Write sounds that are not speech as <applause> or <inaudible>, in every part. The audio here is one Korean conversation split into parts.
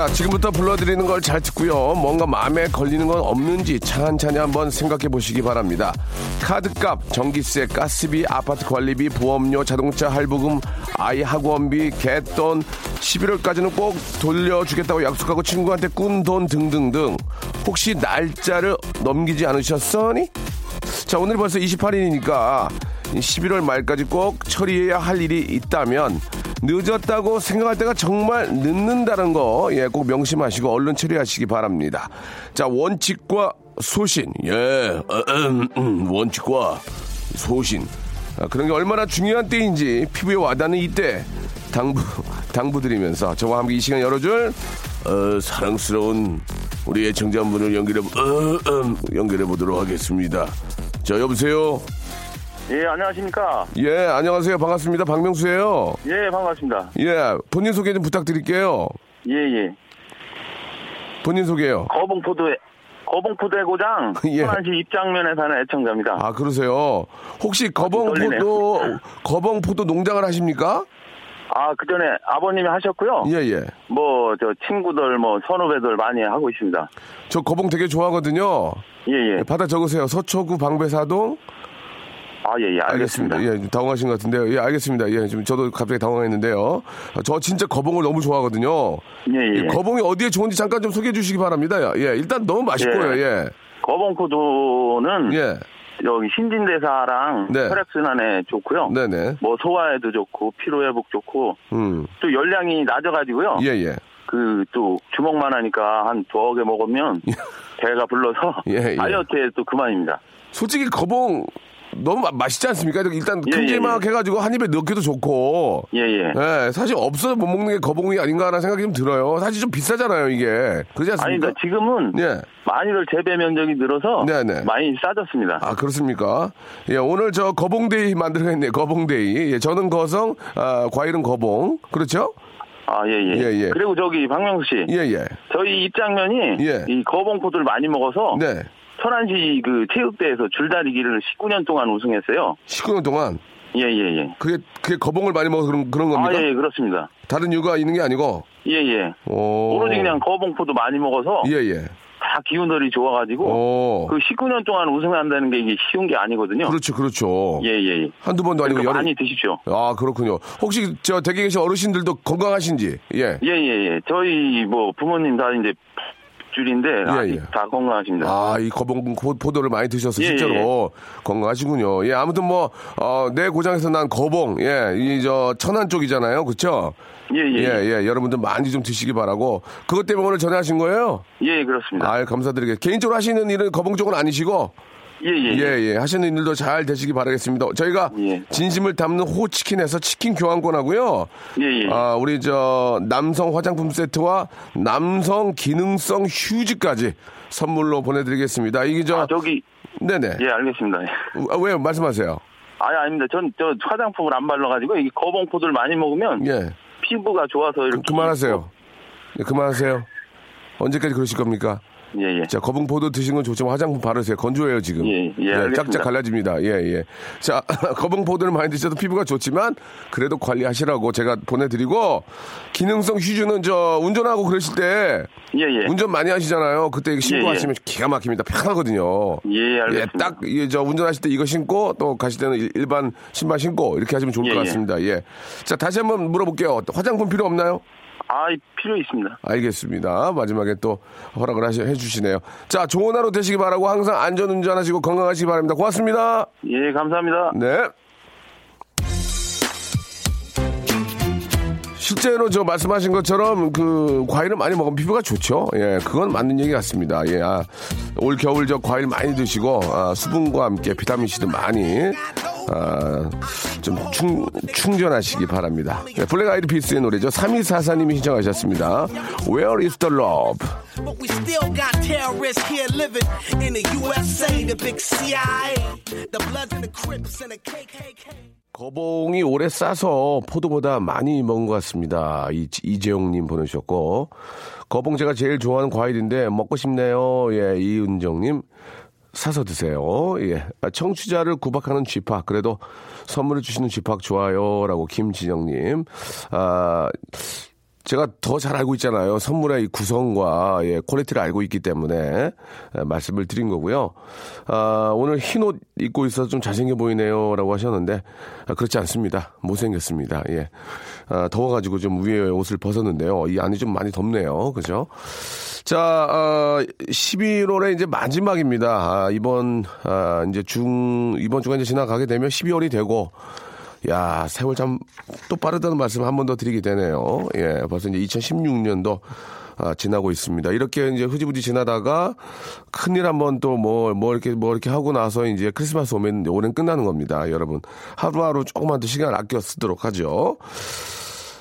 자, 지금부터 불러드리는 걸 잘 듣고요. 뭔가 마음에 걸리는 건 없는지 찬찬히 한번 생각해 보시기 바랍니다. 카드값, 전기세, 가스비, 아파트 관리비, 보험료, 자동차 할부금, 아이 학원비, 갯돈, 11월까지는 꼭 돌려주겠다고 약속하고 친구한테 꾼 돈 등등등. 혹시 날짜를 넘기지 않으셨으니? 자, 오늘 벌써 28일이니까 11월 말까지 꼭 처리해야 할 일이 있다면 늦었다고 생각할 때가 정말 늦는다는 거, 예, 꼭 명심하시고 얼른 처리하시기 바랍니다. 자, 원칙과 소신, 예, 어, 음, 음, 원칙과 소신. 아, 그런 게 얼마나 중요한 때인지 피부에 와닿는 이때 당부, <laughs> 당부드리면서 저와 함께 이 시간 열어줄, 어, 사랑스러운 우리 애청자분을 연결해, 어, 음, 연결해 보도록 하겠습니다. 자, 여보세요? 예, 안녕하십니까. 예, 안녕하세요. 반갑습니다. 박명수예요 예, 반갑습니다. 예, 본인 소개 좀 부탁드릴게요. 예, 예. 본인 소개요. 거봉포도의, 거봉포도의 고장, <laughs> 예. 천안시 입장면에 사는 애청자입니다. 아, 그러세요. 혹시 거봉포도. <laughs> 거봉포도 농장을 하십니까? 아, 그 전에 아버님이 하셨고요. 예, 예. 뭐, 저 친구들, 뭐, 선후배들 많이 하고 있습니다. 저 거봉 되게 좋아하거든요. 예, 예. 받아 적으세요. 서초구 방배사동. 아, 예, 예. 알겠습니다. 예, 좀 당황하신 것 같은데요. 예, 알겠습니다. 예, 좀 저도 갑자기 당황했는데요. 저 진짜 거봉을 너무 좋아하거든요. 예, 예. 거봉이 어디에 좋은지 잠깐 좀 소개해 주시기 바랍니다. 예, 일단 너무 맛있고요. 예. 예. 거봉포도는 예. 여기 신진대사랑 네. 혈액순환에 좋고요. 네네. 뭐 소화에도 좋고 피로회복 좋고 음. 또 열량이 낮아가지고요. 예, 예. 그 또 주먹만 하니까 한 두어 개 먹으면 배가 불러서 예, 예. 다이어트에 또 그만입니다. 솔직히 거봉 너무 마- 맛있지 않습니까? 일단 예, 큼지막 예, 해가지고 한 입에 넣기도 좋고. 예 예. 예, 사실 없어서 못 먹는 게 거봉이 아닌가라는 생각이 좀 들어요. 사실 좀 비싸잖아요, 이게. 그렇지 아니 않습니까? 그러니까 지금은 예. 많이들 재배 면적이 늘어서 네, 네. 많이 싸졌습니다. 아, 그렇습니까? 예, 오늘 저 거봉데이 만들어야겠네요. 거봉데이. 예, 저는 거성, 아, 과일은 거봉. 그렇죠? 아 예 예. 예, 예. 그리고 저기 박명수 씨, 예, 예. 저희 입장면이 예. 이 거봉포도를 많이 먹어서 네. 천안시 그 체육대회에서 줄다리기를 19년 동안 우승했어요. 19년 동안. 예 예 예. 그게, 그게 거봉을 많이 먹어서 그런, 그런 아 겁니까? 예, 그렇습니다. 다른 이유가 있는 게 아니고. 예 예. 오. 오로지 그냥 거봉포도 많이 먹어서 예, 예. 다 기운들이 좋아가지고 오. 그 19년 동안 우승한다는 게 이게 쉬운 게 아니거든요. 그렇죠, 그렇죠. 예예. 한두 번도 아니고 그러니까 여러. 많이 드십시오. 아, 그렇군요. 혹시 저 댁에 계신 어르신들도 건강하신지? 예. 예 예 예. 저희 뭐 부모님 다 이제 줄인데 아직 예. 다 건강하십니다. 아, 이 거봉 포- 포도를 많이 드셔서 예, 실제로 건강하시군요. 예, 아무튼 뭐, 어, 내 고장에서 난 거봉, 예, 이 저 천안 쪽이잖아요. 그쵸? 예 예. 예, 예, 여러분들 많이 좀 드시기 바라고. 그것 때문에 오늘 전화하신 거예요? 예, 그렇습니다. 아, 감사드리겠습니다. 개인적으로 하시는 일은 거봉 쪽은 아니시고, 예예. 예, 예, 하시는 일도 잘 되시기 바라겠습니다. 저희가 예. 진심을 담는 호치킨에서 치킨 교환권 하고요. 예예. 아, 우리 저 남성 화장품 세트와 남성 기능성 휴지까지 선물로 보내드리겠습니다. 이게 저 아, 저기 네네. 예, 알겠습니다. 아, 왜 말씀하세요? 아니 아닙니다. 전 저 화장품을 안 발라가지고 이 거봉포도를 많이 먹으면 예, 피부가 좋아서 이렇게 그, 그만하세요. 예, 그만하세요. 언제까지 그러실 겁니까? 예, 예. 자, 거봉포도 드시는 건 좋지만 화장품 바르세요. 건조해요, 지금. 예, 예, 알겠습니다. 짝짝 갈라집니다. 예, 예. 자, <laughs> 거봉포도를 많이 드셔도 피부가 좋지만 그래도 관리하시라고 제가 보내드리고 기능성 휴즈는 저 운전하고 그러실 때 예, 예. 운전 많이 하시잖아요. 그때 이거 신고 예, 예. 하시면 기가 막힙니다. 편하거든요. 예, 알겠습니다. 딱, 예, 저, 운전하실 때 이거 신고, 또 가실 때는 일- 일반 신발 신고, 이렇게 하시면 좋을 예, 것 예. 같습니다. 예. 자, 다시 한번 물어볼게요. 화장품 필요 없나요? 아, 필요 있습니다. 알겠습니다. 마지막에 또 허락을 하시, 해주시네요. 자, 좋은 하루 되시기 바라고 항상 안전 운전 하시고 건강하시기 바랍니다. 고맙습니다. 예, 감사합니다. 네. 실제로 저 말씀하신 것처럼 그 과일을 많이 먹으면 피부가 좋죠. 예, 그건 맞는 얘기 같습니다. 예, 아, 올 겨울 저 과일 많이 드시고 아, 수분과 함께 비타민 C도 많이 아, 좀 충, 충전하시기 바랍니다. 예, 블랙 아이드 피스의 노래죠. 3244님이 신청하셨습니다. Where is the love? But we still got terrorists here living in the USA, the big CIA, the Bloods and the Crips and the KKK. 거봉이 오래 싸서 포도보다 많이 먹은 것 같습니다. 이, 이재용님 보내주셨고. 거봉 제가 제일 좋아하는 과일인데 먹고 싶네요. 예, 이은정님. 사서 드세요. 예. 아, 청취자를 구박하는 쥐팍. 그래도 선물을 주시는 쥐팍 좋아요. 라고 김진영님. 아, 제가 더 잘 알고 있잖아요. 선물의 이 구성과 예, quality를 알고 있기 때문에 예, 말씀을 드린 거고요. 아, 오늘 흰 옷 입고 있어서 좀 잘생겨 보이네요라고 하셨는데 아, 그렇지 않습니다. 못생겼습니다. 예. 아, 더워가지고 좀 위에 옷을 벗었는데요. 이 안이 좀 많이 덥네요. 그죠? 자, 어, 11월에 이제 마지막입니다. 아, 이번, 아, 이제 중, 이번 주가 이제 지나가게 되면 12월이 되고, 야, 세월 참 또 빠르다는 말씀 한 번 더 드리게 되네요. 예, 벌써 이제 2016년도 아, 지나고 있습니다. 이렇게 이제 흐지부지 지나다가 큰일 한번 또 뭐, 뭐 이렇게, 뭐 이렇게 하고 나서 이제 크리스마스 오면 올해는 끝나는 겁니다. 여러분. 하루하루 조금만 더 시간 아껴 쓰도록 하죠.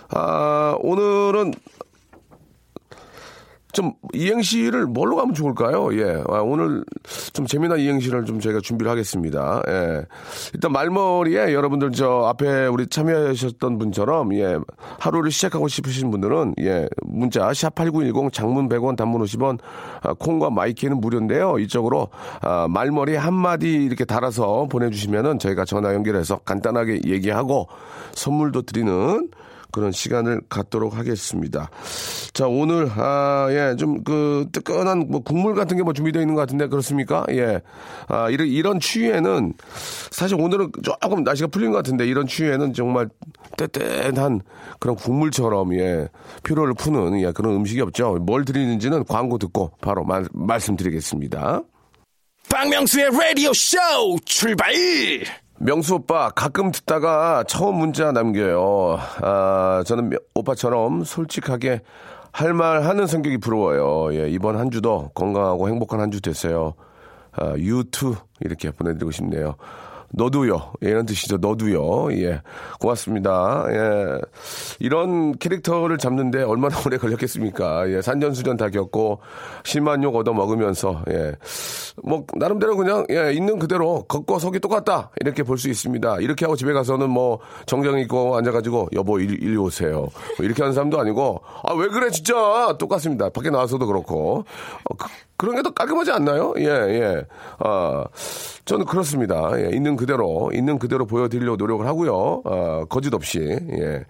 아, 오늘은 좀 이행시를 뭘로 가면 좋을까요? 예. 아, 오늘 좀 재미난 이행시를 좀 저희가 준비를 하겠습니다. 예. 일단 말머리에 여러분들 저 앞에 우리 참여하셨던 분처럼 예. 하루를 시작하고 싶으신 분들은 예. 문자 샵8910 장문 100원 단문 50원 아, 콩과 my K는 무료인데요. 이쪽으로 아, 말머리 한 마디 이렇게 달아서 보내 주시면은 저희가 전화 연결해서 간단하게 얘기하고 선물도 드리는 그런 시간을 갖도록 하겠습니다. 자, 오늘, 아, 예, 좀, 그, 뜨끈한, 뭐, 국물 같은 게 뭐 준비되어 있는 것 같은데, 그렇습니까? 예. 아, 이런, 이런 추위에는, 사실 오늘은 조금 날씨가 풀린 것 같은데, 이런 추위에는 정말 뜨뜻한 그런 국물처럼, 예, 피로를 푸는, 예, 그런 음식이 없죠. 뭘 드리는지는 광고 듣고 바로 말, 말씀드리겠습니다. 박명수의 라디오 쇼 출발! 명수 오빠 가끔 듣다가 처음 문자 남겨요. 아, 저는 명- 오빠처럼 솔직하게 할 말 하는 성격이 부러워요. 예, 이번 한 주도 건강하고 행복한 한 주 됐어요. 아, 유투 이렇게 보내드리고 싶네요. 너도요. 예, 이런 뜻이죠. 너도요. 예. 고맙습니다. 예. 이런 캐릭터를 잡는데 얼마나 <laughs> 오래 걸렸겠습니까? 예. 산전수전 다 겪고, 심한 욕 얻어 먹으면서, 예. 뭐, 나름대로 그냥, 예, 있는 그대로 걷고 서기 똑같다. 이렇게 볼 수 있습니다. 이렇게 하고 집에 가서는 뭐, 정장 입고 앉아가지고, 여보, 일, 이리 오세요. 뭐 이렇게 하는 사람도 아니고, 아, 왜 그래, 진짜. 똑같습니다. 밖에 나와서도 그렇고. 어, 그, 그런 게 더 깔끔하지 않나요? 예, 예. 아, 저는 그렇습니다. 예, 있는 그대로, 있는 그대로 보여드리려고 노력을 하고요. 아, 거짓 없이, 예.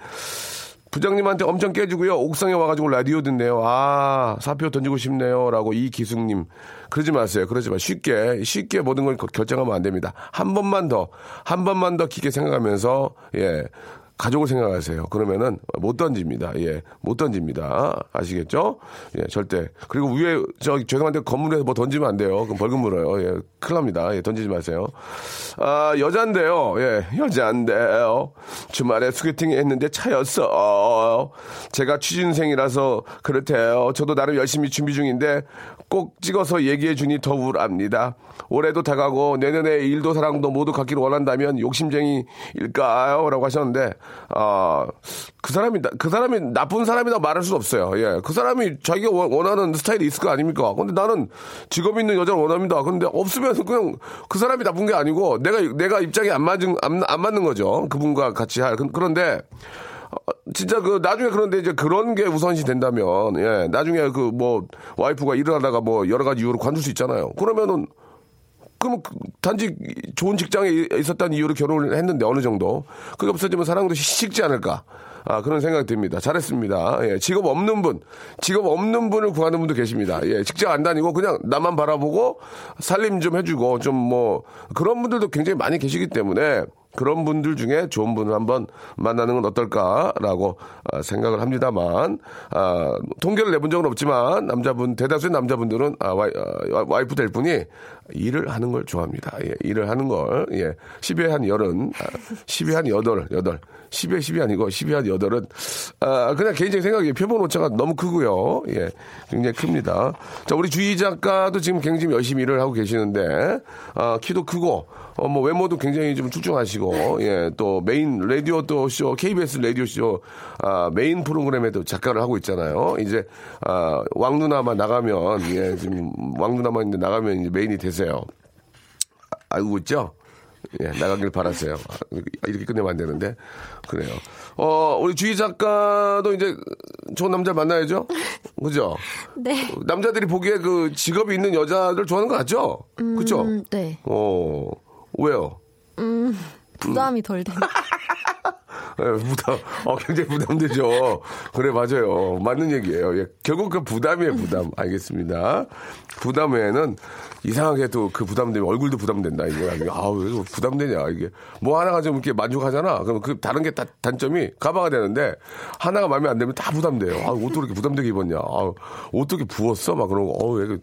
부장님한테 엄청 깨지고요. 옥상에 와가지고 라디오 듣네요. 아, 사표 던지고 싶네요. 라고 이기숙님. 그러지 마세요. 그러지 마. 쉽게, 쉽게 모든 걸 결정하면 안 됩니다. 한 번만 더, 한 번만 더 깊게 생각하면서, 예. 가족을 생각하세요. 그러면은 못 던집니다. 예, 못 던집니다. 아시겠죠? 예, 절대. 그리고 위에 저 죄송한데 건물에서 뭐 던지면 안 돼요. 그럼 벌금 물어요. 예, 큰일 납니다. 예, 던지지 마세요. 아, 여잔데요. 예, 여잔데요. 주말에 소개팅 했는데 차였어. 제가 취준생이라서 그렇대요. 저도 나름 열심히 준비 중인데 꼭 찍어서 얘기해 주니 더 우울합니다. 올해도 다가고 내년에 일도 사랑도 모두 갖기를 원한다면 욕심쟁이일까요? 라고 하셨는데, 아, 그 사람이, 나- 그 사람이 나쁜 사람이다 말할 수 없어요. 예. 그 사람이 자기가 원- 원하는 스타일이 있을 거 아닙니까? 근데 나는 직업 있는 여자를 원합니다. 근데 없으면 그냥 그 사람이 나쁜 게 아니고 내가, 내가 입장이 안 맞은, 안, 안 맞는 거죠. 그분과 같이 할. 그- 그런데 어, 진짜 그 나중에 그런데 이제 그런 게 우선시 된다면 예 나중에 그 뭐 와이프가 일을 하다가 뭐 여러 가지 이유로 관둘 수 있잖아요. 그러면은 그럼 그 단지 좋은 직장에 있었다는 이유로 결혼을 했는데 어느 정도? 그게 없어지면 사랑도 식지 않을까? 아 그런 생각이 듭니다. 잘했습니다. 예 직업 없는 분 직업 없는 분을 구하는 분도 계십니다. 예 직장 안 다니고 그냥 나만 바라보고 살림 좀 해주고 좀 뭐 그런 분들도 굉장히 많이 계시기 때문에 그런 분들 중에 좋은 분을 한번 만나는 건 어떨까라고 아, 생각을 합니다만 아, 통계를 내본 적은 없지만 남자분 대다수의 남자분들은 아, 와이, 아, 와이프 될 분이 일을 하는 걸 좋아합니다. 예, 일을 하는 걸. 예, 10에 한 열은 아, 10에 한 여덟 여덟 10에 10이 아니고 10에 한 여덟은 아, 그냥 개인적인 생각이 표본 오차가 너무 크고요. 예, 굉장히 큽니다. 자, 우리 주희 작가도 지금 굉장히 열심히 일을 하고 계시는데 아, 키도 크고 어, 뭐 외모도 굉장히 좀 출중하시고 예, 또 메인 라디오 또 쇼 KBS 라디오 쇼 아, 메인 프로그램에도 작가를 하고 있잖아요. 이제 아, 왕 누나만 나가면 예, 지금 왕 누나만 이제 나가면 이제 메인이 되세요. 아, 알고 있죠? 예, 나가길 바랐어요. 아, 이렇게 끝내면 안 되는데. 그래요. 어, 우리 주희 작가도 이제 좋은 남자 만나야죠? 그죠? <laughs> 네. 남자들이 보기에 그 직업이 있는 여자들 좋아하는 거 같죠? 그죠? 음, 네. 어, 왜요? 부담이 덜 되는. <laughs> 예, 부담, 어, 굉장히 부담되죠. 그래, 맞아요. 맞는 얘기예요. 예, 결국 그 부담이에요, 부담. 알겠습니다. 부담 외에는 이상하게 또 그 부담되면 얼굴도 부담된다. 이게 아우, 왜 이거 부담되냐, 이게. 뭐 하나가 좀 이렇게 만족하잖아. 그러면 그 다른 게 다 단점이 가방가 되는데 하나가 마음에 안 들면 다 부담돼요. 아, 옷도 이렇게 부담되게 입었냐. 아, 옷도 이렇게 부었어? 막 그런 거. 어, 왜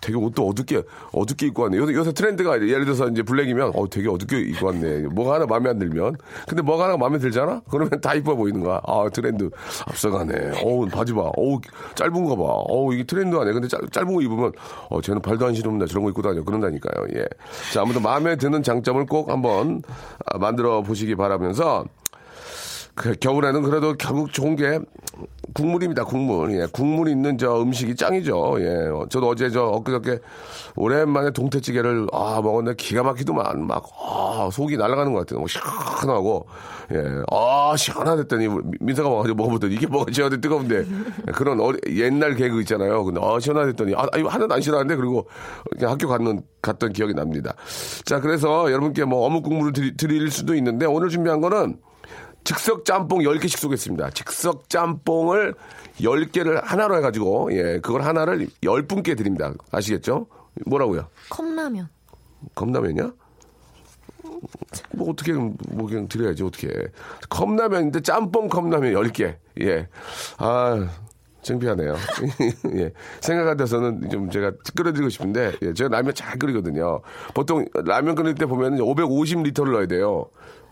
되게 옷도 어둡게, 어둡게 입고 왔네. 요새, 요새 트렌드가 예를 들어서 이제 블랙이면 어, 되게 어둡게 입고 왔네. 뭐가 하나 마음에 안 들면. 근데 뭐가 하나 마음에 들잖아? 그러면 다 이뻐 보이는 거야. 아, 트렌드 앞서가네. 어우, 바지 봐. 어우, 짧은 거 봐. 어우, 이게 트렌드 아니야. 근데 짧, 짧은 거 입으면, 어, 쟤는 발도 안 시렵나 저런 거 입고 다녀. 그런다니까요. 예. 자, 아무튼 마음에 드는 장점을 꼭 한번 아, 만들어 보시기 바라면서, 그 겨울에는 그래도 결국 좋은 게 국물입니다. 국물. 예, 국물 있는 저 음식이 짱이죠. 예, 저도 어제 저 엊그저께 오랜만에 동태찌개를 아 먹었는데 기가 막히더만 막 아, 속이 날아가는 것 같아요. 시원하고 예, 아 시원하댔더니 민서가 와가지고 먹어보더니 이게 뭐가 시원한데 뜨거운데 그런 어리, 옛날 개그 있잖아요. 근데 아 시원하댔더니 아 이거 하나도 안 시원한데 그리고 그냥 학교 갔는 갔던 기억이 납니다. 자 그래서 여러분께 뭐 어묵 국물을 드리, 드릴 수도 있는데 오늘 준비한 거는 즉석 짬뽕 10개씩 쏘겠습니다. 즉석 짬뽕을 10개를 하나로 해가지고, 예, 그걸 하나를 10분께 드립니다. 아시겠죠? 뭐라고요? 컵라면. 컵라면이야? 뭐 어떻게, 뭐 그냥 드려야지, 어떻게. 컵라면인데 짬뽕 컵라면 10개. 예. 아, 창피하네요. <laughs> 예. 생각 같아서는 좀 제가 끓여드리고 싶은데, 예. 제가 라면 잘 끓이거든요. 보통 라면 끓일 때 보면 550리터를 넣어야 돼요.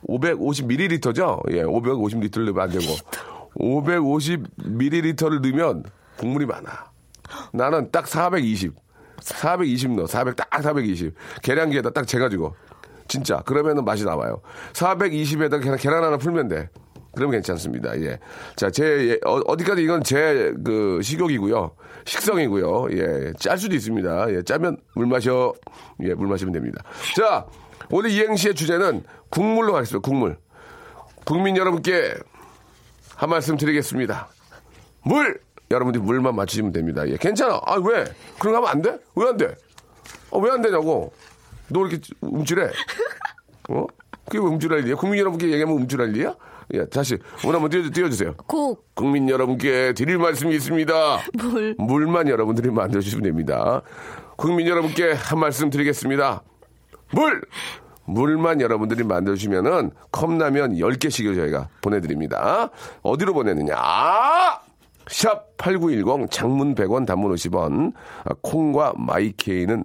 550ml죠? 예, 550리터를 넣으면 안 되고. 550ml를 넣으면 국물이 많아. 나는 딱 420. 420 넣어. 400, 딱 420. 계량기에다 딱 재가지고. 진짜. 그러면은 맛이 나와요. 420에다가 계란, 계란 하나 풀면 돼. 그러면 괜찮습니다. 예. 자, 제, 예, 어, 디까지 이건 제, 그, 식욕이고요. 식성이고요. 예. 짤 수도 있습니다. 예. 짜면 물 마셔. 예, 물 마시면 됩니다. 자, 오늘 이행시의 주제는 국물로 가겠습니다. 국물. 국민 여러분께 한 말씀 드리겠습니다. 물! 여러분들이 물만 맞추시면 됩니다. 예, 괜찮아. 아, 왜? 그런 거 하면 안 돼? 왜 안 돼? 아, 왜안 되냐고. 너 이렇게 움찔해? 어? 그게 왜 움찔할 일이야? 국민 여러분께 얘기하면 움찔할 일이야? 예, 다시. 오늘 한번 띄워, 띄워주세요. 국, 국민 여러분께 드릴 말씀이 있습니다. 물. 물만 여러분들이 만들어주시면 됩니다. 국민 여러분께 한 말씀 드리겠습니다. 물! 물만 여러분들이 만들어주시면은 컵라면 10개씩을 저희가 보내드립니다. 어디로 보내느냐? 샵8910 장문 100원 단문 50원 아, 콩과 마이케이는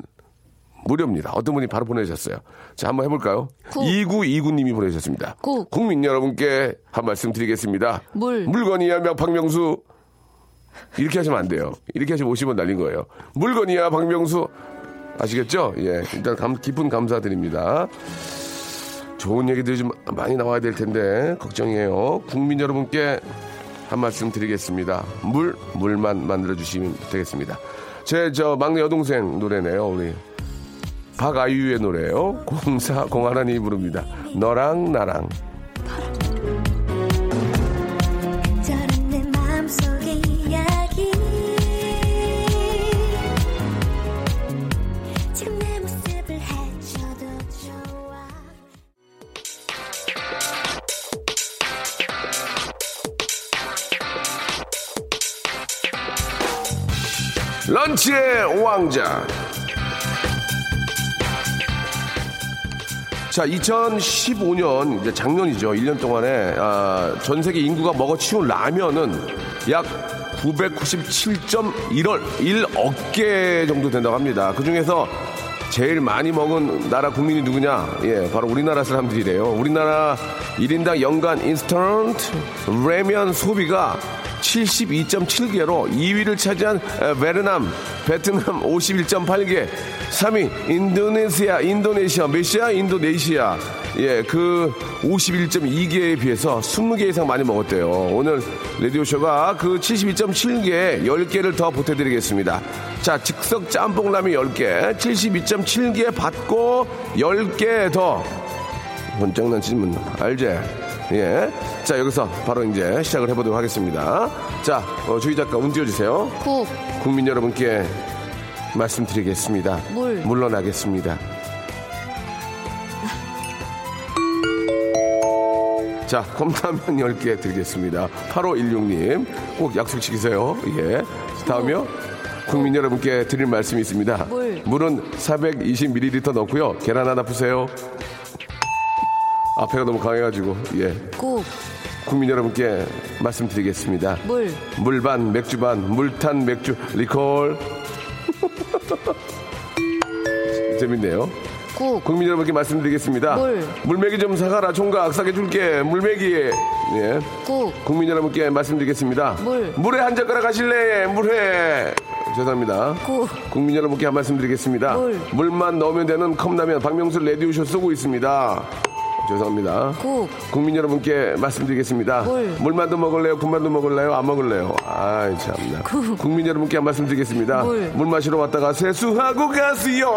무료입니다. 어떤 분이 바로 보내주셨어요. 자, 한번 해볼까요? 국. 2929님이 보내주셨습니다. 국. 국민 여러분께 한 말씀 드리겠습니다. 물. 물건이야, 명 박명수. 이렇게 하시면 안 돼요. 이렇게 하시면 50원 날린 거예요. 물건이야, 박명수. 아시겠죠? 예. 일단 감, 깊은 감사드립니다. 좋은 얘기들이 좀 많이 나와야 될 텐데, 걱정이에요. 국민 여러분께 한 말씀 드리겠습니다. 물, 물만 만들어 주시면 되겠습니다. 제, 저, 막내 여동생 노래네요. 우리. 박아유의 노래요. 공사, 공하나니 부릅니다. 너랑 나랑. 왕자. 자, 2015년, 이제 작년이죠. 1년 동안에, 아, 전 세계 인구가 먹어치운 라면은 약 997.1억, 1억 개 정도 된다고 합니다. 그 중에서 제일 많이 먹은 나라 국민이 누구냐? 예, 바로 우리나라 사람들이래요. 우리나라 1인당 연간 인스턴트 라면 소비가 72.7개로 2위를 차지한 에, 베트남, 베트남 51.8개, 3위 인도네시아, 인도네시아 몇이야? 인도네시아. 예, 그 51.2개에 비해서 20개 이상 많이 먹었대요. 오늘 라디오쇼가 그 72.7개 10개를 더 보태드리겠습니다. 자, 즉석 짬뽕 라면 10개, 72.7개 받고 10개 더. 번쩍난 질문 알지? 예. 자, 여기서 바로 이제 시작을 해보도록 하겠습니다. 자, 어, 주희 작가 운 띄워주세요. 국, 국민 여러분께 말씀드리겠습니다. 물. 물러나겠습니다. 자, 컵라면 10개 드리겠습니다. 8516님, 꼭 약속 지키세요. 예. 다음이요. 국민 여러분께 드릴 말씀이 있습니다. 물. 물은 420ml 넣고요. 계란 하나 푸세요. 앞에가 너무 강해가지고, 예. 국, 국민 여러분께 말씀드리겠습니다. 물, 물반, 맥주반, 물탄 맥주, 리콜. <laughs> 재밌네요. 국, 국민 여러분께 말씀드리겠습니다. 물. 물맥이 좀 사가라. 총각 싸게 줄게. 물맥이. 예. 국, 국민 여러분께 말씀드리겠습니다. 물. 물에 한 젓가락 하실래? 물회. 죄송합니다. 국. 국민 여러분께 한 말씀 드리겠습니다. 물. 물만 넣으면 되는 컵라면 박명수 레디오쇼 쓰고 있습니다. 죄송합니다. 국, 국민 여러분께 말씀드리겠습니다. 물. 물만두 먹을래요? 군만두 먹을래요? 안 먹을래요? 아이 참나. 국. 국민 여러분께 한 말씀 드리겠습니다. 물. 마시러 왔다가 세수하고 가세요.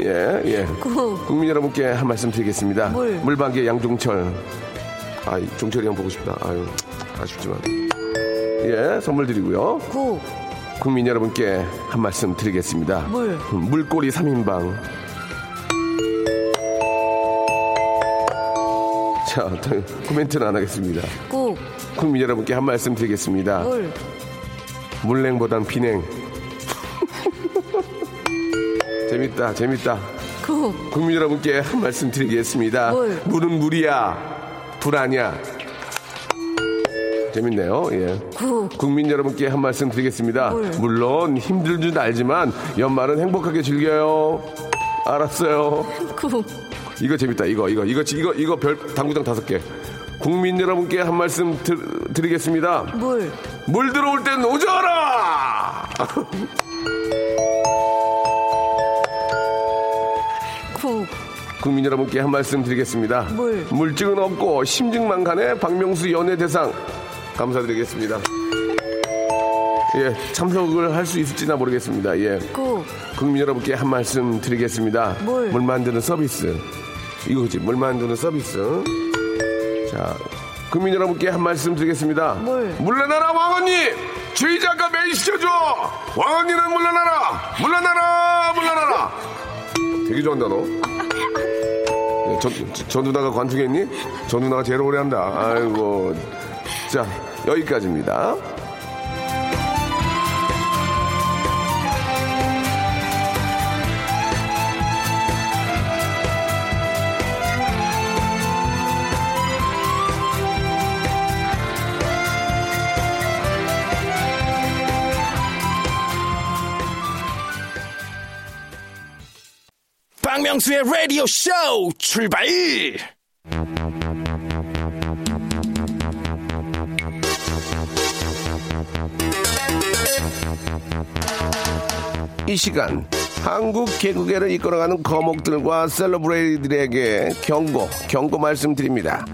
예, 예. 국, 국민 여러분께 한 말씀 드리겠습니다. 물. 물방개 양종철. 아, 종철이 형 보고 싶다. 아유, 아쉽지만. 예, 선물 드리고요. 국, 국민 여러분께 한 말씀 드리겠습니다. 물. 물꼬리 3인방. 자, 더 코멘트는 안 하겠습니다. 국, 국민 여러분께 한 말씀 드리겠습니다. 물, 물냉보단 비냉. <laughs> 재밌다, 재밌다. 국, 국민 여러분께 한 말씀 드리겠습니다. 물. 물은 물이야, 불 아니야. 재밌네요. 예. 국, 국민 여러분께 한 말씀 드리겠습니다. 물. 물론 힘들 줄 알지만 연말은 행복하게 즐겨요. 알았어요. 국, 이거 재밌다. 이거 이거 이거 이거 이거 별 당구장 다섯 개. 국민 여러분께 한 말씀 드, 드리겠습니다. 물, 물 들어올 땐 오져라. 국, 국민 여러분께 한 말씀 드리겠습니다. 물. 물증은 없고 심증만 가네 박명수 연예 대상 감사드리겠습니다. 예, 참석을 할 수 있을지나 모르겠습니다. 예, 국, 국민 여러분께 한 말씀 드리겠습니다. 물. 만드는 서비스. 이거지, 물 만드는 서비스. 자, 국민 여러분께 한 말씀 드리겠습니다. 물. 물러나라, 왕언니! 주의 작가 메일 시켜줘! 왕언니는 물러나라! 물러나라! 물러나라! 되게 좋아한다, 너. 예, 저, 저, 저 누나가 관퉁했니? 저 누나가 제일 오래 한다. 아이고. 자, 여기까지입니다. 박명수의 라디오 쇼 출발! 이 시간 한국 개그계를 이끌어가는 거목들과 셀러브레이들에게 경고, 경고 말씀드립니다.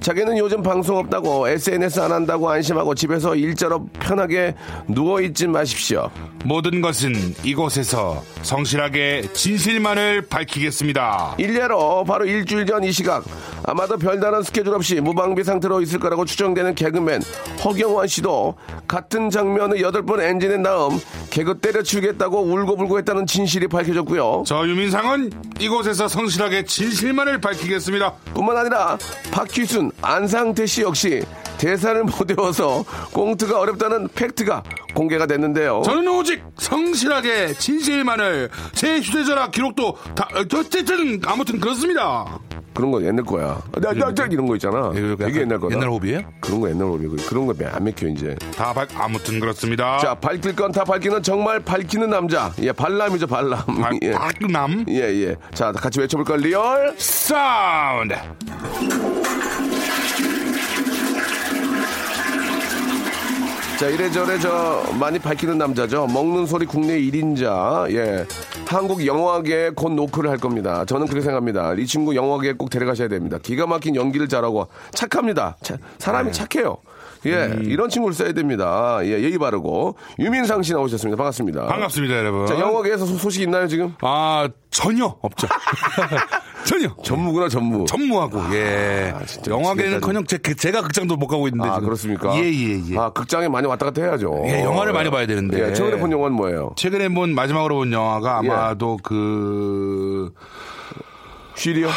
자기는 요즘 방송 없다고 SNS 안 한다고 안심하고 집에서 일자로 편하게 누워있지 마십시오. 모든 것은 이곳에서 성실하게 진실만을 밝히겠습니다. 일례로 바로 일주일 전 이 시각 아마도 별다른 스케줄 없이 무방비 상태로 있을 거라고 추정되는 개그맨 허경환 씨도 같은 장면을 여덟 번 엔진에 다음 개그 때려치우겠다고 울고불고 했다는 진실이 밝혀졌고요. 저 유민상은 이곳에서 성실하게 진실만을 밝히겠습니다. 뿐만 아니라 박휘순, 안상태 씨 역시 대사를 못 외워서 꽁트가 어렵다는 팩트가 공개가 됐는데요. 저는 오직 성실하게 진실만을 제 휴대전화 기록도 다 어쨌든 아무튼 그렇습니다. 그런 거 옛날 거야. 나, 나, 나, 이런 거 있잖아. 약간 되게 옛날 거다. 옛날 호비예요? 그런 거 옛날 호비. 그런 거 안 맥혀, 이제. 다 밝, 아무튼 그렇습니다. 자, 밝힐 건 다 밝히는 정말 밝히는 남자. 예, 밝남이죠, 밝남. 발- <laughs> 예. 밝남 예, 예. 자, 같이 외쳐볼까, 리얼? 사운드. 자, 이래저래 저 많이 밝히는 남자죠. 먹는 소리 국내 1인자. 예. 한국 영화계에 곧 노크를 할 겁니다. 저는 그렇게 생각합니다. 이 친구 영화계에 꼭 데려가셔야 됩니다. 기가 막힌 연기를 잘하고 착합니다. 차- 사람이 착해요. 예, 이런 친구를 써야 됩니다. 예, 예의 바르고. 유민상 씨 나오셨습니다. 반갑습니다. 반갑습니다, 여러분. 자, 영화계에서 소- 소식 있나요, 지금? 아, 전혀 없죠. <laughs> 전혀. 전무구나, 전무. 전무하고, 예. 아, 진짜 영화계는 커녕 제, 그- 제가 극장도 못 가고 있는데. 아, 지금. 그렇습니까? 예, 예, 예. 아, 극장에 많이 왔다 갔다 해야죠. 예, 영화를 많이 봐야 되는데. 예, 최근에 본 영화는 뭐예요? 최근에 본, 마지막으로 본 영화가 예. 아마도 그, 쉬리요?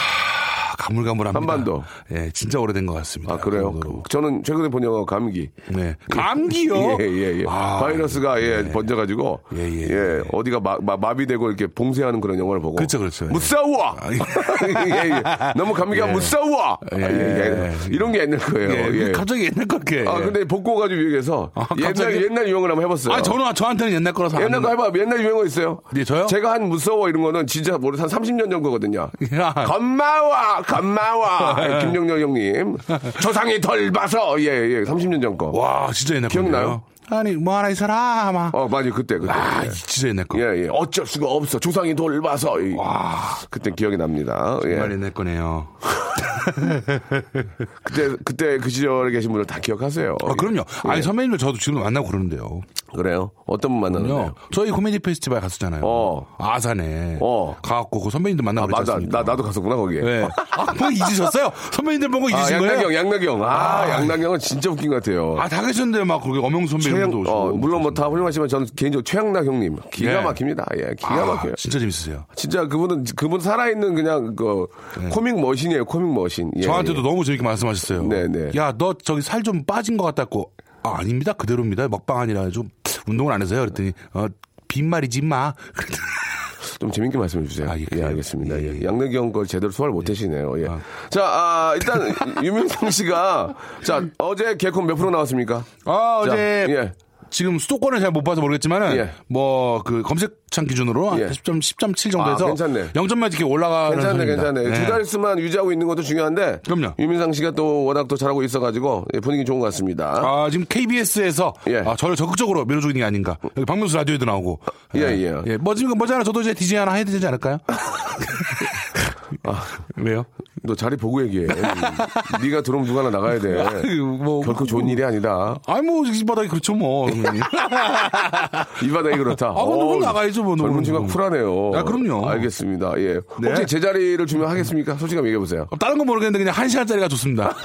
아, 가물가물합니다. 한반도. 예, 진짜 오래된 것 같습니다. 아, 그래요? 정도로. 저는 최근에 본 영화 감기. 네. 감기요? <laughs> 예, 예, 예. 아, 바이러스가 예, 번져가지고 예, 예, 예, 어디가 마, 마, 마 비되고 이렇게 봉쇄하는 그런 영화를 보고 그렇죠, 그렇죠. 예. 무싸워. <laughs> 예, 예. 너무 감기가 예. 무싸워. 예. 아, 예, 예. 이런 게 옛날 거예요. 예, 예. 갑자기 옛날 거게. 아 근데 복고 가지고 유행해서 아, 옛날? 옛날 유행을 한번 해봤어요. 아, 저는, 저한테는 옛날 거라서. 옛날 거 해봐. 옛날 유행어 있어요. 네, 저요? 제가 한 무서워 이런 거는 진짜 모르 한 30년 전 거거든요. 야. 건마워, 건마워. <laughs> 예, 김정렬 형님. 조상이 덜 봐서. 예, 예. 30년 전 거. 와, 진짜 옛날 거. 기억나요? 아니, 뭐 하나 이 사람아. 어, 맞아요. 그때, 그때. 아, 예. 진짜 옛날 거. 예, 예. 어쩔 수가 없어. 조상이 돌봐서. 이- 와, 그때 기억이 납니다. 예. 정말 옛날 거네요. <laughs> 그때, 그때 그 시절에 계신 분들 다 기억하세요. 아, 그럼요. 아니, 예. 선배님들 저도 지금 만나고 그러는데요. 그래요? 어떤 분 만나는데요? 저희 코미디 페스티벌 갔었잖아요. 어. 아산에. 어. 가갖고 그 선배님들 아, 만나고 맞아. 그랬잖습니까? 나, 나도 갔었구나, 거기에. 네. 아, 뭐 잊으셨어요? 선배님들 보고 아, 잊으신 거예요? 양나경, 양나경. 아, 아. 양나경은 진짜 웃긴 것 같아요. 아, 다 계셨는데 막 거기 엄영수 선배님도 오시고. 어, 물론 뭐 다 훌륭하지만 저는 개인적으로 최양락 형님. 기가 네. 막힙니다. 예, 기가 아, 막혀요. 진짜 재밌으세요. 진짜 그분은, 그분 살아있는 그냥 그 코믹 머신이에요, 코믹 머신. 예, 네. 저한테도 예. 너무 재밌게 말씀하셨어요. 네, 네. 야, 너 저기 살 좀 빠진 것 같다고. 아, 아닙니다. 그대로입니다. 먹방 아니라 좀 운동을 안 해서요. 그랬더니, 어, 빈말이지 마. 좀 재밌게 말씀해 주세요. 아, 예, 예? 알겠습니다. 예, 예, 예. 양내경 걸 제대로 소화를 못 하시네요. 예. 자, 아, 일단 유민상 씨가 자 어제 개콘 몇 프로 나왔습니까? 아, 자, 어제 예. 지금 수도권을 잘 못 봐서 모르겠지만은 예. 뭐그 검색창 기준으로 예. 10점 10.7 정도 아, 해서 괜찮네. 0점 만 이렇게 올라가는 괜찮네. 괜찮네. 네. 두 자릿수만 유지하고 있는 것도 중요한데. 그럼요. 유민상 씨가 또 워낙 또 잘하고 있어가지고 예, 분위기 좋은 것 같습니다. 아, 지금 KBS에서 예. 아, 저를 적극적으로 밀어주고 있는 게 아닌가. 여기 박명수 라디오에도 나오고. 예, 예. 예. 뭐 지금 뭐잖아. 저도 이제 DJ 하나 해야 되지 않을까요? <laughs> 아. <laughs> 왜요? 너 자리 보고 얘기해. <laughs> 네가 들어오면 누가 하나 나가야 돼. 뭐 결코 좋은 일이 아니다. 아니 뭐 이 바닥이 그렇죠 뭐. <laughs> 이 바닥이 그렇다. 아, 그럼 누군 나가야죠, 뭐, 젊은. 친구가 쿨하네요. 아, 그럼요. 알겠습니다. 예. 네. 혹시 제 자리를 주면 하겠습니까? 솔직하게 얘기해 보세요. 다른 건 모르겠는데 그냥 한 시간짜리가 좋습니다.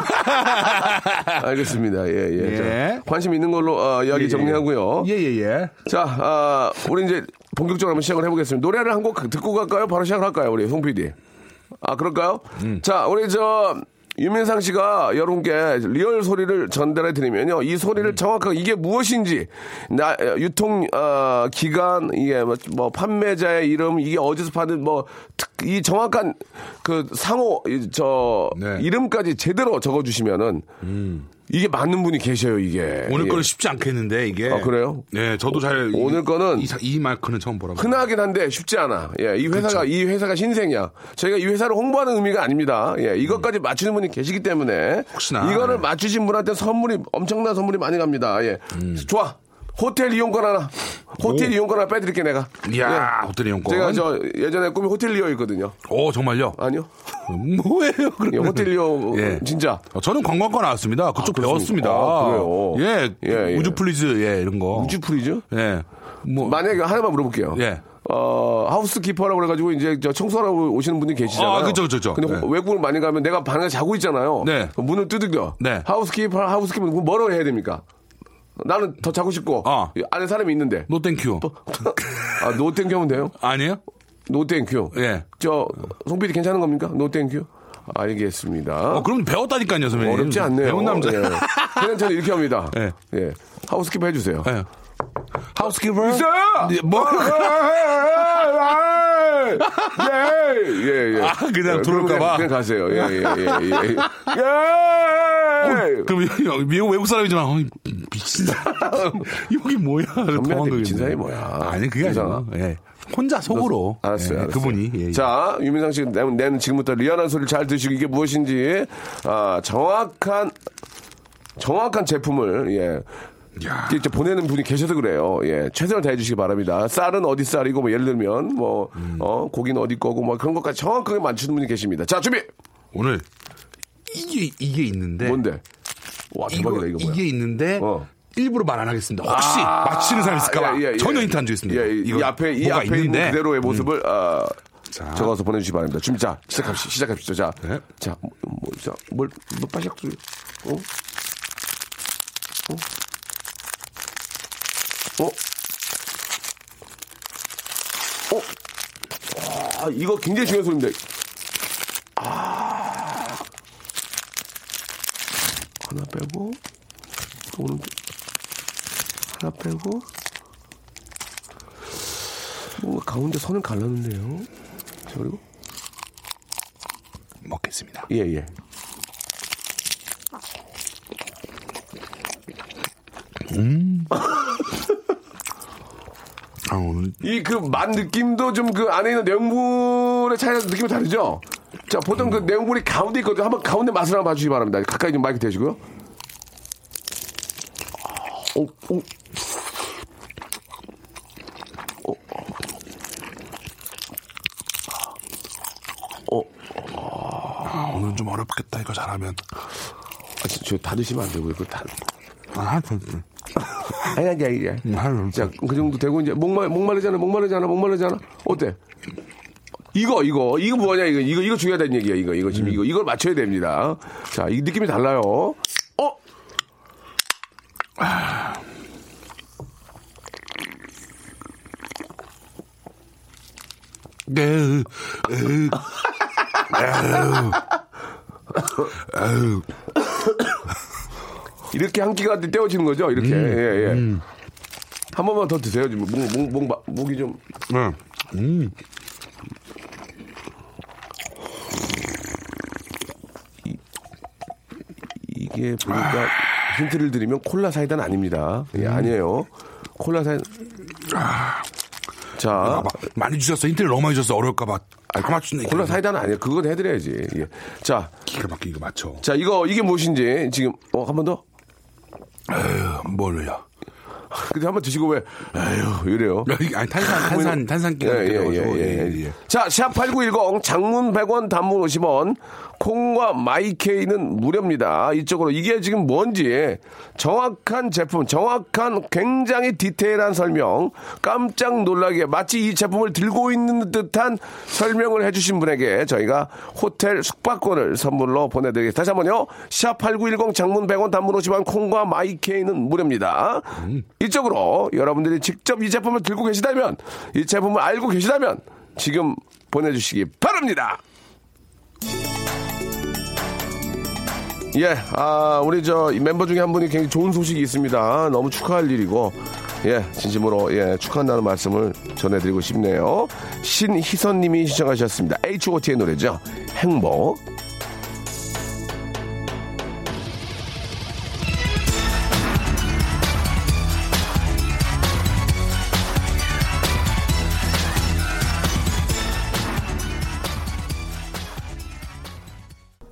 <laughs> 알겠습니다. 예, 예. 예. 자, 관심 있는 걸로 어, 이야기 정리하고요. 예 예 예. 자, 아, 우리 이제 본격적으로 한번 시작을 해보겠습니다. 노래를 한 곡 듣고 갈까요? 바로 시작을 할까요? 우리 송 PD. 아, 그럴까요? 음. 자, 우리 저, 유민상 씨가 여러분께 리얼 소리를 전달해 드리면요. 이 소리를 음. 정확하게 이게 무엇인지, 나, 유통, 어, 기간, 이게 뭐, 뭐 판매자의 이름, 이게 어디서 파는 뭐, 특, 이 정확한 그 상호, 이, 저, 네. 음. 이름까지 제대로 적어 주시면은, 이게 맞는 분이 계셔요, 이게. 오늘 예. 거는 쉽지 않겠는데 이게. 아, 그래요? 네, 저도 잘 오늘 이, 거는 이, 사- 이 마크는 처음 보라고. 흔하긴 한데 쉽지 않아. 예, 이 회사가 그렇죠. 이 회사가 신생이야. 저희가 이 회사를 홍보하는 의미가 아닙니다. 예, 이것까지 맞추는 분이 계시기 때문에 혹시나. 이거를 맞추신 분한테 선물이 엄청난 선물이 많이 갑니다. 예, 음. 좋아. 호텔 이용권 하나. 호텔 이용권 하나 빼드릴게 내가. 이야, 예. 호텔 이용권. 제가 저 예전에 꿈이 호텔리어였거든요. 오 정말요? 아니요. 뭐예요? 예, 그러면? 호텔리어 예. 진짜. 어, 저는 관광과 나왔습니다. 그쪽 아? 배웠습니다. 아, 그래요? 예, 예, 예. Would you please 예 이런 거. Would you please? 예. 뭐 만약에 하나만 물어볼게요. 예. 어, housekeeper라고 그래가지고 이제 저 청소하러 오시는 분들이 계시잖아요. 아, 그쵸, 그쵸, 그쵸. 근데 네. 외국을 많이 가면 내가 방에 자고 있잖아요. 네. 그럼 문을 두들겨. 네. housekeeper, housekeeper 뭐라고 해야 됩니까? 나는 더 자고 싶고 아. 안에 사람이 있는데. No thank you. 아, no thank you 하면 돼요? 아니에요? No thank you. 예. 저, 송PD 괜찮은 겁니까? No thank you? 알겠습니다. 어, 그럼 배웠다니까요, 선배님. 어렵지 않네요. 배운 남자. 예. 그냥 저는 이렇게 합니다. 예. 예. Housekeeper 해주세요. 예. Housekeeper? 있어요! 네, 뭐? 예, 예, 예. 아, 그냥 들어올까봐? 그냥 가세요. 예, 예, 예, 예. 예. <laughs> 그럼 형, 미국 외국 사람이지만 어, 미친 사람 <laughs> 여기 뭐야? 선배한테 미친 사람이 뭐야? 아니 그게. 아니고 예. 혼자 속으로 알았어요, 예, 알았어요. 그분이 예, 예. 자, 유민상 씨, 내는, 내는 지금부터 리얼한 소리를 잘 드시고 이게 무엇인지, 아, 정확한, 정확한 제품을, 예. 야. 이렇게 보내는 분이 계셔서 그래요. 예. 최선을 다해 주시기 바랍니다. 쌀은 어디 쌀이고, 뭐, 예를 들면, 뭐, 음. 어, 고기는 어디 거고, 뭐, 그런 것까지 정확하게 맞추는 분이 계십니다. 자, 준비! 오늘 이게 이게 있는데 뭔데? 와, 대박이다, 이거, 뭐야. 이게 있는데 어. 일부러 말 안 하겠습니다. 혹시 아, 맞히는 사람 있을까봐 예, 예, 예. 전혀 힌트 안 주겠습니다. 예, 이, 이거 이 앞에, 이 앞에 있는 그대로의 모습을, 아, 자. 적어서 보내주시기 바랍니다. 준비, 자, 시작합시다. 시작합시다. 자, 네. 자, 뭐, 뭐, 자, 뭘, 뭐, 빠시락 소리. 어? 어? 어? 어? 와, 이거 굉장히 중요한 소리인데. 아. 하나 빼고, 오른쪽. 하나 빼고. 뭔가 가운데 선을 갈랐는데요. 자, 그리고. 먹겠습니다. 예, 예. <laughs> 아, 오늘 이그 맛 느낌도 좀 그 안에 있는 내용물의 차이가 느낌이 다르죠? 자, 보통 그 내용물이 가운데 있거든요. 한번 가운데 맛을 한번 봐주시기 바랍니다. 가까이 좀 마이크 대시고요. 오, 오. 아, 오늘 좀 잘하면. 아, 저, 저 다 드시면 안 되고요. 그거 다. 아, 그렇지. <laughs> 아니, 아니, 아니. 아니. 아유, 자, 그 정도 되고 이제 목말, 목마르잖아, 목마르잖아, 목마르잖아. 어때? 이거, 이거, 이거 뭐냐, 이거, 이거, 이거 중요하다는 얘기야, 이거, 이거, 지금 이거, 이걸 맞춰야 됩니다. 자, 이 느낌이 달라요. 어? 네. <laughs> 아유, 이렇게 한 끼가 떼어지는 거죠, 이렇게. 음, 예, 예. 한 번만 더 드세요. 지금 목, 목, 목, 목, 목이 좀. 네. 음. 이게 보니까 힌트를 드리면 콜라 사이다는 아닙니다. 예, 아니에요. 콜라 사이다. 자, 아, 마- 많이 주셨어. 힌트를 너무 많이 주셨어. 어려울까봐. 다 맞추네. 콜라 사이다는 아니에요. 그건 해드려야지. 예. 자, 기가 막히게 이거 맞춰. 자, 이거, 이게 무엇인지 지금, 어, 한 번 더? 에휴, 뭘로요? 근데 한번 드시고 왜, 에휴, 이래요. 아니, 탄산, 탄산, 탄산기가 예, 예. 예, 예, 예, 예. 예. 자, 샵8910 장문 100원 단문 50원 콩과 마이케이는 무료입니다. 이쪽으로 이게 지금 뭔지 정확한 제품, 정확한 굉장히 디테일한 설명, 깜짝 놀라게 마치 이 제품을 들고 있는 듯한 설명을 해주신 분에게 저희가 호텔 숙박권을 선물로 보내드리겠습니다. 다시 한번요. 샵8910 장문 100원 단문 50원 콩과 마이케이는 무료입니다. 이쪽으로 여러분들이 직접 이 제품을 들고 계시다면 이 제품을 알고 계시다면 지금 보내주시기 바랍니다. 예, 아, 우리 저 멤버 중에 한 분이 굉장히 좋은 소식이 있습니다. 너무 축하할 일이고, 예, 진심으로, 예, 축하한다는 말씀을 전해드리고 싶네요. 신희선 님이 시청하셨습니다. H.O.T의 노래죠. 행복.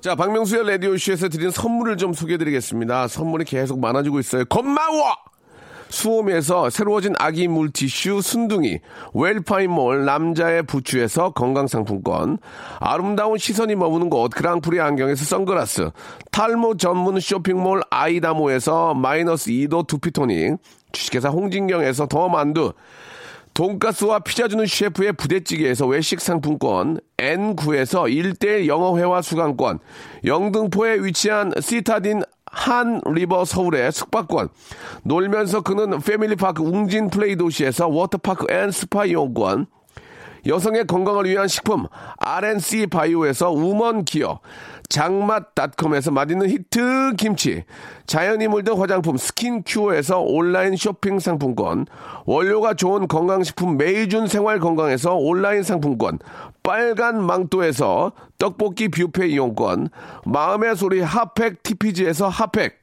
자, 박명수의 라디오쇼에서 드린 선물을 좀 소개해드리겠습니다. 선물이 계속 많아지고 있어요. 고마워! 수홈에서 새로워진 아기 물티슈 순둥이, 웰파인몰 남자의 부추에서 건강상품권, 아름다운 시선이 머무는 곳 그랑프리 안경에서 선글라스, 탈모 전문 쇼핑몰 아이다모에서 마이너스 2도 두피토닉, 주식회사 홍진경에서 더 만두, 돈가스와 피자 주는 셰프의 부대찌개에서 외식 상품권, N9에서 1대1 영어회화 수강권, 영등포에 위치한 시타딘 한리버 서울의 숙박권, 놀면서 그는 패밀리파크 웅진 플레이 도시에서 워터파크 and 스파 이용권, 여성의 건강을 위한 식품 RNC 바이오에서 우먼 기어 장맛닷컴에서 맛있는 히트 김치 자연이 물든 화장품 스킨큐어에서 온라인 쇼핑 상품권 원료가 좋은 건강식품 메이준 생활건강에서 온라인 상품권 빨간 망토에서 떡볶이 뷔페 이용권 마음의 소리 핫팩 TPG에서 핫팩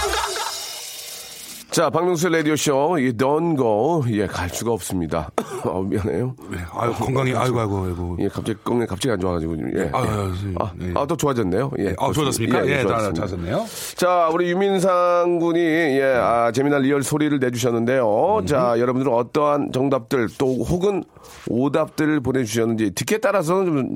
자, 박명수의 라디오쇼, 이 Go, 예, 갈 수가 없습니다. 어, <coughs> 미안해요. 아유, 건강이, 아이고, 아이고, 아이고. 예, 갑자기, 건강이 갑자기 안 좋아가지고, 예. 아유, 예. 아유, 아, 예. 아, 또 좋아졌네요. 예. 아, 좋아졌습니까? 예, 다 좋아졌습니다. 좋아졌네요. 자, 우리 유민상 군이, 예, 아, 재미난 리얼 소리를 내주셨는데요. 음. 자, 여러분들은 어떠한 정답들 또 혹은 오답들을 보내주셨는지 듣기에 따라서는 좀,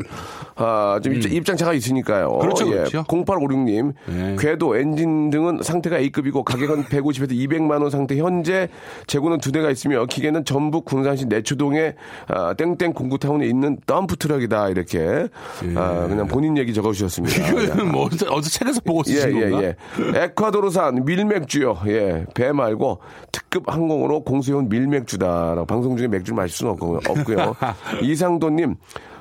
아, 좀 입장, 입장차가 있으니까요. 음. 그렇죠, 예, 그렇죠. 0856님, 예. 궤도, 엔진 등은 상태가 A급이고 가격은 <laughs> 150에서 200만 원 상태 현재 재고는 두 대가 있으며 기계는 전북 군산시 내초동에 아, 땡땡 공구타운에 있는 덤프 트럭이다. 이렇게 아, 그냥 본인 얘기 적어주셨습니다. <laughs> 이거는 뭐, 어디서, 책에서 보고 예, 쓰신 예, 건가? 예. 에콰도르산 밀맥주요. 예. 배 말고 특급 항공으로 공수해온 밀맥주다라고 방송 중에 맥주를 마실 수는 없고, 없고요. <laughs> 이상도님.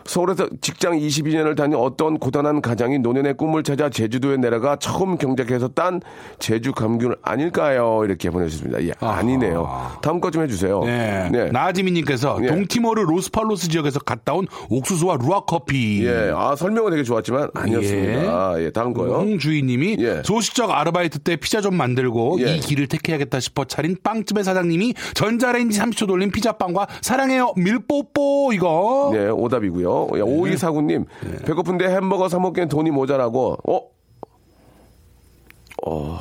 서울에서 직장 22년을 다닌 어떤 고단한 가장이 노년의 꿈을 찾아 제주도에 내려가 처음 경작해서 딴 제주 감귤 아닐까요? 이렇게 보내주셨습니다. 예, 아 니네요. 다음 거 좀 해주세요. 네. 네. 나지민님께서 예. 동티모르 로스팔로스 지역에서 갔다 온 옥수수와 루아 커피. 예, 아, 설명은 되게 좋았지만 아니었습니다. 예, 다음 거요. 홍주희님이 예. 소시적 아르바이트 때 피자 좀 만들고 예. 이 길을 택해야겠다 싶어 차린 빵집의 사장님이 전자레인지 30초 돌린 피자빵과 사랑해요 밀뽀뽀 이거. 네, 오답이고요. 오이사구님, 배고픈데 햄버거 사먹기엔 돈이 모자라고, 어?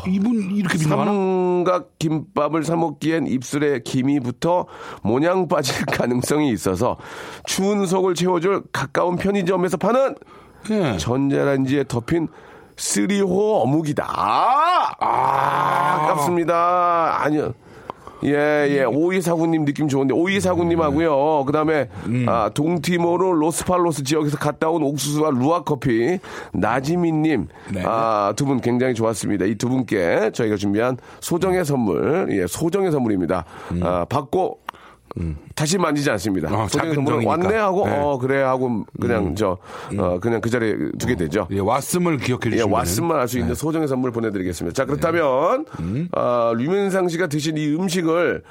이분 이렇게 민망하나? 삼각 김밥을 사 먹기엔 입술에 김이 붙어 모양 빠질 <laughs> 가능성이 있어서 추운 속을 채워줄 가까운 편의점에서 파는 예. 전자레인지에 덮인 쓰리호 어묵이다. 아, 아, 아깝습니다. 아니요. 예, 예. 오이사구님 느낌 좋은데, 오이사구님하고요. 그 다음에, 아, 동티모르 로스팔로스 지역에서 갔다 온 옥수수와 루아커피, 나지미님, 네. 아, 두 분 굉장히 좋았습니다. 이 두 분께 저희가 준비한 소정의 선물, 예, 소정의 선물입니다. 아, 받고, 다시 만지지 않습니다. 어, 작은 정이니까. 왔네 하고, 네. 어, 그래 하고, 그냥 저, 어, 그냥 그 자리에 두게 되죠. 예, 왓음을 기억해 예, 주시면 왓슨만 알 수 있는 소정의 선물 보내드리겠습니다. 자, 그렇다면, 아, 류민상 씨가 드신 이 음식을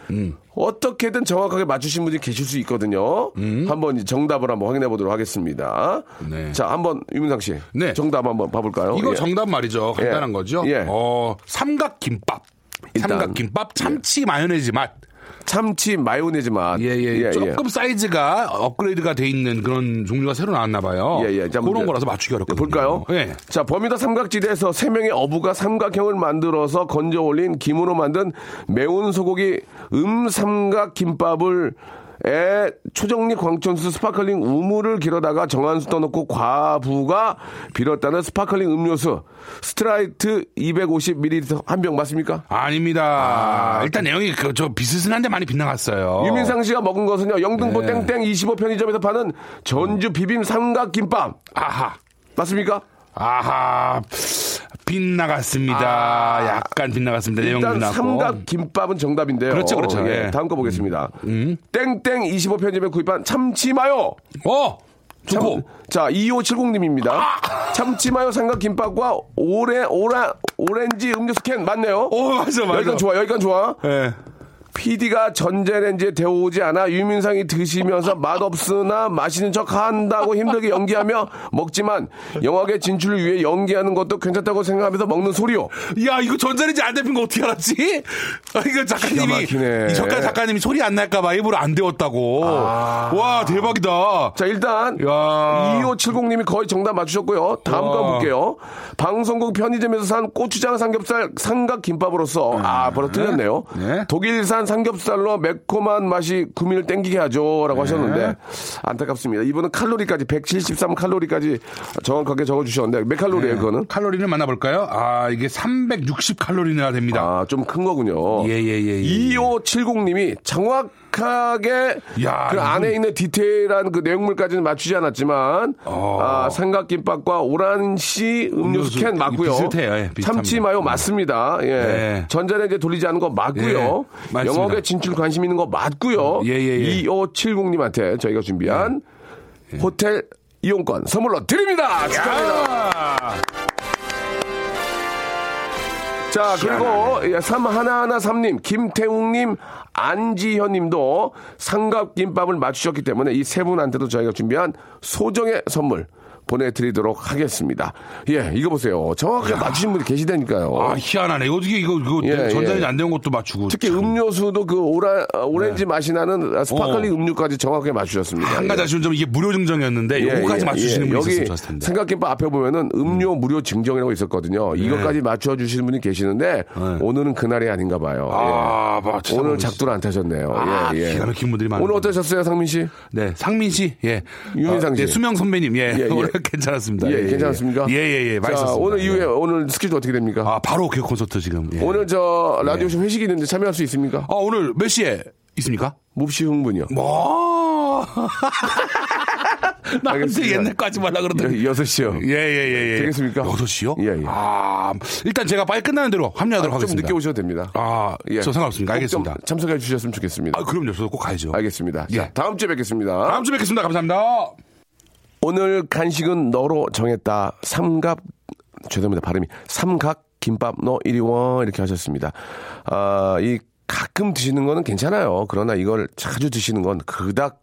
어떻게든 정확하게 맞추신 분이 계실 수 있거든요. 한번 이 정답을 한번 확인해 보도록 하겠습니다. 네. 자, 한번 유민상 씨. 네. 정답 한번 봐볼까요? 이거 예. 정답 말이죠. 간단한 예. 거죠. 예. 어, 삼각김밥. 일단. 예. 삼각김밥 참치 마요네즈 맛. 참치 마요네즈 맛. 예, 예. 조금 사이즈가 업그레이드가 돼 있는 그런 종류가 새로 나왔나 봐요. 예, 예. 자, 그런 먼저 거라서 맞추기 어렵거든요. 볼까요? 예. 자, 버뮤다 삼각지대에서 세 명의 어부가 삼각형을 만들어서 건져 올린 김으로 만든 매운 소고기 삼각 김밥을 에 초정리 광천수 스파클링 우무를 길어다가 정한수 떠놓고 과부가 빌었다는 스파클링 음료수 스프라이트 250ml 한 병 맞습니까? 아닙니다. 일단 내용이 그, 저 비슷은 한데 많이 빗나갔어요. 유민상 씨가 먹은 것은요 영등포 네. 땡땡 25 편의점에서 파는 전주 비빔 삼각 김밥 아하. 맞습니까? 아하. 빗나갔습니다. 약간 빗나갔습니다. 아. 일단 빗나갔고. 삼각 김밥은 정답인데요. 그렇죠, 그렇죠. 예, 예. 다음 거 보겠습니다. 땡땡 25 편집에 구입한 참치마요. 어! 좋고. 참, 자, 2570님입니다. 참치마요 삼각 김밥과 오레 오라 오렌지 음료수 캔 맞네요. 오, 맞아, 맞아. 여기까지 좋아. 여기까지 좋아. 예. PD가 전자레인지에 데워오지 않아 유민상이 드시면서 맛없으나 맛있는 척 한다고 힘들게 연기하며 먹지만 영화계 진출을 위해 연기하는 것도 괜찮다고 생각하면서 먹는 소리요. 야, 이거 전자레인지 안 데핀 거 어떻게 알았지? <laughs> 아, 이거 작가님이. 이 작가 작가님이 소리 안 날까봐 일부러 안 데웠다고. 와, 대박이다. 자, 일단 야. 2570님이 거의 정답 맞추셨고요. 다음 거 와. 볼게요. 방송국 편의점에서 산 고추장 삼겹살 삼각 김밥으로서 아, 바로 틀렸네요. 네. 독일산 삼겹살로 매콤한 맛이 구미를 땡기게 하죠라고 하셨는데 안타깝습니다. 이분은 칼로리까지 173 칼로리까지 정확하게 적어 주셨는데 몇 칼로리예요, 그거는? 칼로리를 만나볼까요? 아, 이게 360 칼로리나 됩니다. 아, 좀 큰 거군요. 예, 예, 예, 예. 2570님이 정확 하게 야, 그 이거- 안에 있는 디테일한 그 내용물까지는 맞추지 않았지만 어. 아, 삼각김밥과 오란시 음료수 음료수 캔 맞고요. 비슷해요. 예. 참치 마요 맞습니다. 예. 네. 전자레인지 돌리지 않은 거 맞고요. 예. 영업에 진출 관심 있는 거 맞고요. 예, 예, 예. 2570님한테 저희가 준비한 호텔 이용권 선물로 드립니다. 축하합니다. 아, 자, 그리고 예, 3113님, 김태웅님, 안지현님도 삼각김밥을 맞추셨기 때문에 이 세 분한테도 저희가 준비한 소정의 선물 보내드리도록 하겠습니다. 예, 이거 보세요. 정확하게 맞추신 분이 계시다니까요. 아, 희한하네. 어떻게 이거, 이거 예, 전자레인지 예. 안 되는 것도 맞추고. 특히 참. 음료수도 그 오라, 어, 오렌지 맛이 나는 스파클링 어. 음료까지 정확하게 맞추셨습니다. 한 가지 예. 아쉬운 점은 이게 무료 증정이었는데 예, 요거까지 예, 맞추시는 예. 분이 여기 좋았을 텐데. 삼각김밥 앞에 보면은 음료 무료 증정이라고 있었거든요. 이것까지 맞춰주시는 분이 계시는데 오늘은 그날이 아닌가 봐요. 네. 아, 예. 막 오늘 작두를 안 타셨네요. 아, 예, 예. 기가 막힌 분들이 많아요. 오늘 어떠셨어요, 상민 씨? 네, 상민 씨, 예. 유민상 어, 네, 씨. 수명 선배님, 예. <laughs> <laughs> 예, 예. 오늘 괜찮았습니다. 예, 괜찮았습니까? 예, 예, 예. 자, 맛있었습니다. 오늘 이후에 예. 오늘 스케줄 어떻게 됩니까? 아, 바로 그 콘서트 지금. 예. 오늘 저 라디오쇼 회식이 있는데 참여할 수 있습니까? 아, 오늘 몇 시에 있습니까? 몹시 흥분이요. 뭐. <laughs> 나한테 알겠습니다. 옛날 까지 말라 그러더니. 여- 6시요. 예, 예, 예, 예. 되겠습니까? 6시요? 예, 예. 아, 일단 제가 빨리 끝나는 대로 합류하도록 좀 하겠습니다. 늦게 오셔도 됩니다. 아, 저 상관없습니다. 꼭 알겠습니다. 좀 참석해 주셨으면 좋겠습니다. 아, 그럼요. 저도 꼭 가야죠. 알겠습니다. 예. 자, 다음 주에 뵙겠습니다. 다음 주에 뵙겠습니다. 감사합니다. 오늘 간식은 너로 정했다. 삼각 죄송합니다 발음이 삼각 김밥 너 이리 와 이렇게 하셨습니다. 아 이 가끔 드시는 거는 괜찮아요. 그러나 이걸 자주 드시는 건 그닥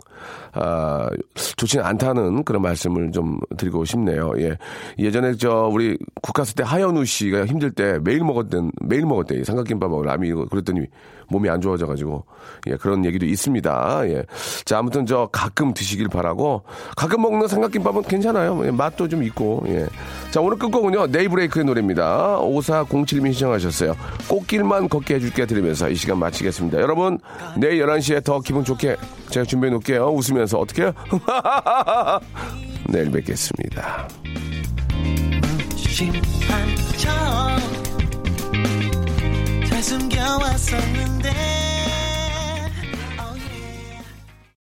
아, 좋지는 않다는 그런 말씀을 좀 드리고 싶네요. 예. 예전에 저 우리 국가스 때 하현우 씨가 힘들 때 매일 먹었던 매일 먹었대. 이 삼각김밥하고 이거 그랬더니 몸이 안 좋아져 가지고 예, 그런 얘기도 있습니다. 예. 자, 아무튼 저 가끔 드시길 바라고 가끔 먹는 삼각김밥은 괜찮아요. 예, 맛도 좀 있고. 예. 자, 오늘 끝곡은요. 네이브레이크의 노래입니다. 5407님이 신청하셨어요. 꽃길만 걷게 해줄게 드리면서 이 시간 마치겠습니다. 여러분, 내일 11시에 더 기분 좋게 제가 준비해 놓을게요. 웃으면서 어떻게? <laughs> 내일 뵙겠습니다. 심판처럼 잘 숨겨왔었는데